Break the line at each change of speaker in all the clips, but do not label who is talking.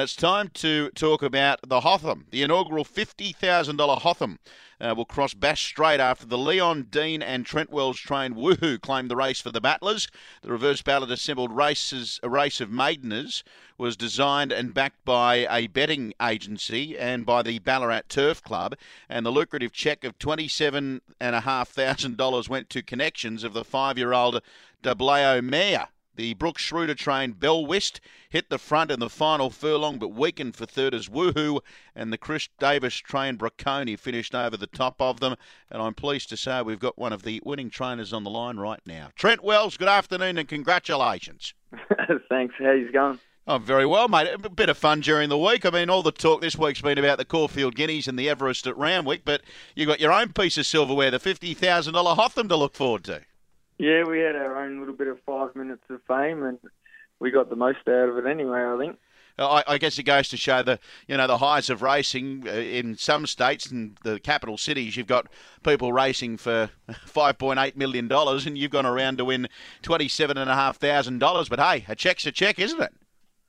and it's time to talk about the Hotham. The inaugural $50,000 Hotham uh, will cross Bass Strait after the Leon Dean and Trent Wells trained Woohoo claimed the race for the Battlers. The reverse ballot assembled races, a race of maideners was designed and backed by a betting agency and by the Ballarat Turf Club, and the lucrative cheque of $27,500 went to connections of the five-year-old Dablao mare. The Brooks Schroeder trained Bell West hit the front in the final furlong, but weakened for third as Woohoo, and the Chris Davis trained Bracconi finished over the top of them. And I'm pleased to say we've got one of the winning trainers on the line right now. Trent Wells, good afternoon and congratulations.
Thanks. How you going?
Oh, very well, mate. A bit of fun during the week. I mean, all the talk this week's been about the Caulfield Guineas and the Everest at Randwick, but you've got your own piece of silverware, the $50,000 Hotham to look forward to.
Yeah, we had our own little bit of five minutes of fame, and we got the most out of it anyway. I think.
I, I guess it goes to show the you know the highs of racing uh, in some states and the capital cities. You've got people racing for five point eight million dollars, and you've gone around to win twenty seven and a half thousand dollars. But hey, a check's a check, isn't it?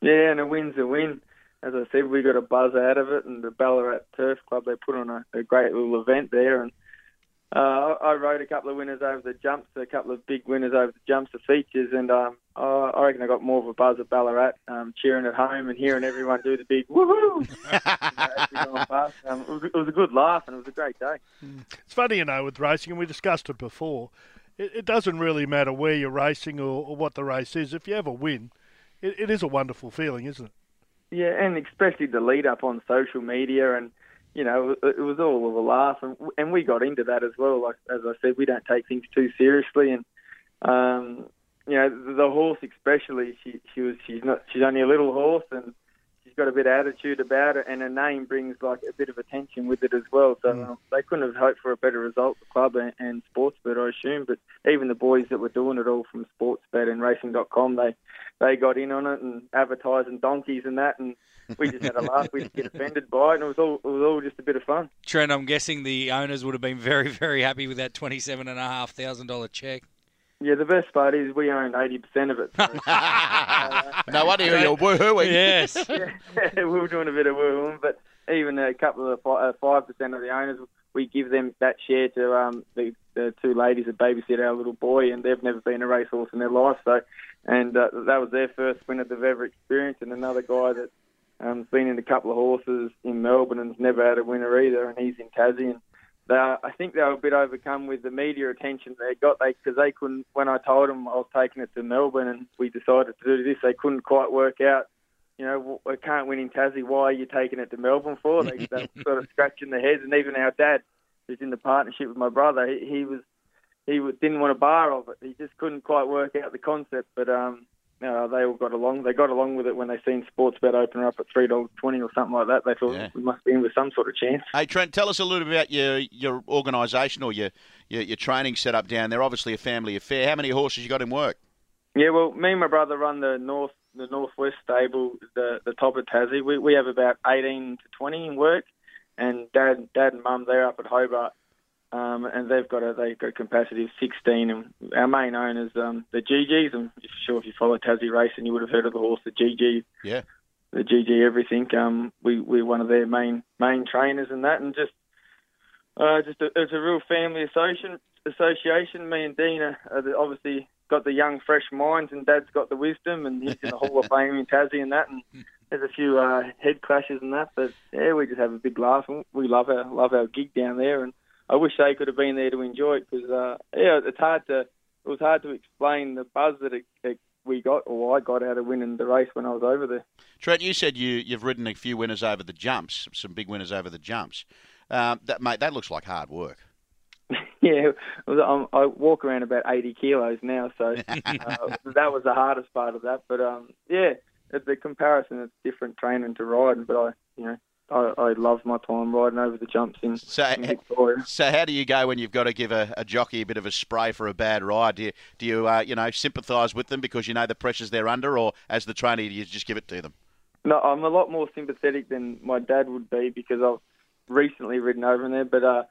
Yeah, and a win's a win. As I said, we got a buzz out of it, and the Ballarat Turf Club they put on a, a great little event there, and uh, I rode a couple of winners over the jumps, a couple of big winners over the jumps, the features, and um, I reckon I got more of a buzz at Ballarat, um, cheering at home and hearing everyone do the big woohoo. um, it, was, it was a good laugh and it was a great day.
It's funny, you know, with racing, and we discussed it before. It, it doesn't really matter where you're racing or, or, what the race is. If you have a win, it, it is a wonderful feeling, isn't it?
Yeah, and especially the lead up on social media and you know, it was all of a laugh, and, and we got into that as well. Like as I said, we don't take things too seriously, and um, you know, the, the horse especially, she she was she's not she's only a little horse, and she's got a bit of attitude about it, and her name brings like a bit of attention with it as well. So mm. um, they couldn't have hoped for a better result, the club and, and Sportsbet, I assume. But even the boys that were doing it all from Sportsbet and Racing.com, they they got in on it and advertising donkeys and that, and we just had a laugh. We didn't get offended by it, and it was all it was all just a bit of fun.
Trent, I'm guessing the owners would have been very very happy with that twenty seven and a half thousand dollar check.
Yeah, the best part is we own eighty percent of it. So,
uh, no wonder you're woohooing.
Yes,
yeah, we were doing a bit of woohooing, but even a couple of uh, five percent of the owners, we give them that share to um, the, the two ladies that babysit our little boy, and they've never been a racehorse in their life. So, and uh, that was their first win that they've ever experienced. And another guy that um, been in a couple of horses in Melbourne and's never had a winner either, and he's in Tassie. And I think they were a bit overcome with the media attention they got. They because they couldn't. When I told them I was taking it to Melbourne and we decided to do this, they couldn't quite work out. You know, I can't win in Tassie. Why are you taking it to Melbourne for? They, they sort of scratching their heads, and even our dad, who's in the partnership with my brother, he, he was he didn't want a bar of it. He just couldn't quite work out the concept. But um, uh, they all got along. They got along with it when they seen Sportsbet open up at three dollars twenty or something like that. They thought yeah. we must be in with some sort of chance.
Hey Trent, tell us a little bit about your your organisation or your, your your training setup down there. Obviously a family affair. How many horses you got in work?
Yeah, well, me and my brother run the north the northwest stable, the the top of Tassie. We we have about eighteen to twenty in work, and dad dad and mum they're up at Hobart um, and they've got a they've got a capacity of 16. And our main owners, um, the GGs. I'm sure if you follow Tassie racing, you would have heard of the horse, the GG.
Yeah.
The GG everything. Um, we we're one of their main main trainers and that, and just uh, just a, it's a real family association. Association. Me and Dina are the, obviously got the young, fresh minds, and Dad's got the wisdom, and he's in the Hall of Fame in Tassie and that, and there's a few uh, head clashes and that, but yeah, we just have a big laugh. And we love our love our gig down there, and I wish they could have been there to enjoy it because uh, yeah, it's hard to it was hard to explain the buzz that it, it, we got or I got out of winning the race when I was over there.
Trent, you said you you've ridden a few winners over the jumps, some big winners over the jumps. Um, that mate, that looks like hard work.
yeah, I walk around about 80 kilos now, so uh, that was the hardest part of that. But um, yeah, the comparison, it's different training to riding, but I, you know, I, I love my time riding over the jumps in, so, in Victoria.
So how do you go when you've got to give a, a jockey a bit of a spray for a bad ride? Do you, do you, uh, you know, sympathise with them because you know the pressures they're under, or as the trainer, do you just give it to them?
No, I'm a lot more sympathetic than my dad would be because I've recently ridden over in there. But uh,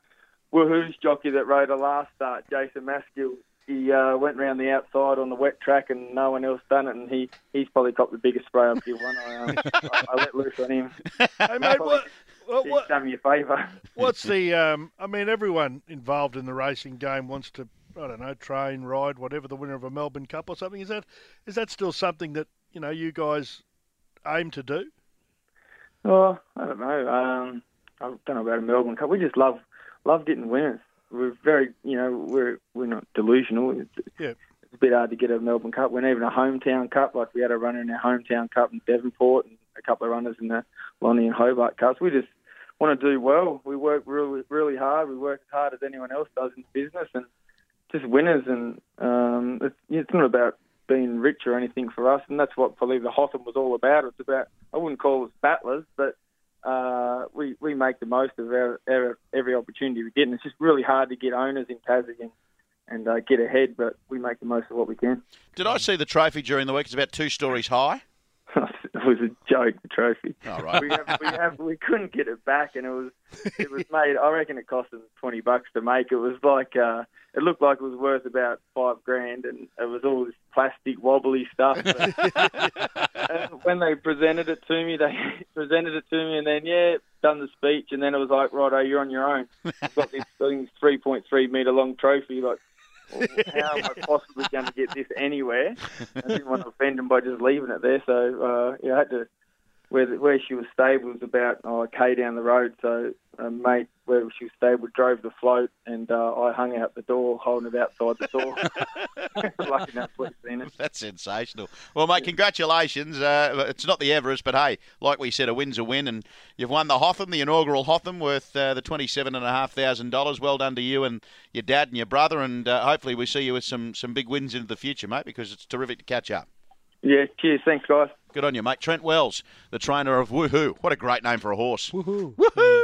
Woohoo's jockey that rode a last start, Jason Maskiell, he uh, went round the outside on the wet track and no one else done it, and he he's probably got the biggest spray I've given one. I, um, I, I let loose on him.
Hey, mate, what, what,
done me a favour.
what's the? Um, I mean, everyone involved in the racing game wants to. I don't know, train, ride, whatever the winner of a Melbourne Cup or something. Is that is that still something that you know you guys aim to do?
Oh, I don't know. Um, I don't know about a Melbourne Cup. We just love love getting winners. We're very, you know, we're we're not delusional. It's,
Yeah.
it's a bit hard to get a Melbourne Cup win, even a hometown cup. Like we had a runner in our hometown cup in Devonport, and a couple of runners in the Lonnie and Hobart Cups. We just want to do well. We work really really hard. We work as hard as anyone else does in business, and just winners. And um, it's, it's not about being rich or anything for us, and that's what probably the Hotham was all about. It's about I wouldn't call us battlers, but uh, we we make the most of our, our, every opportunity we get, and it's just really hard to get owners in Tassie and and uh, get ahead, but we make the most of what we can.
Did I see the trophy during the week? It's about two stories high.
it was a joke, the trophy.
All right.
We have, we have we couldn't get it back, and it was it was made. I reckon it cost them twenty bucks to make. It was like uh, it looked like it was worth about five grand, and it was all this plastic wobbly stuff. But, and when they presented it to me, they presented it to me, and then yeah, done the speech, and then it was like, righto, you're on your own. You've got this thing, three point three meter long trophy, like. well, How am I possibly going to get this anywhere? I didn't want to offend them by just leaving it there, so uh, yeah, I had to where the, where she was stable was about oh, a k down the road. So a mate where she stayed, stable drove the float, and uh, I hung out the door, holding it outside the door. Lucky enough, we've seen it.
That's sensational. Well, mate, congratulations. Uh, it's not the Everest, but hey, like we said, a win's a win, and you've won the Hotham, the inaugural Hotham, worth uh, the twenty-seven and a half thousand dollars. Well done to you and your dad and your brother, and uh, hopefully we see you with some some big wins into the future, mate, because it's terrific to catch up.
Yeah, cheers, thanks guys.
Good on you, mate. Trent Wells, the trainer of Woohoo. What a great name for a horse.
Woohoo!
Woohoo!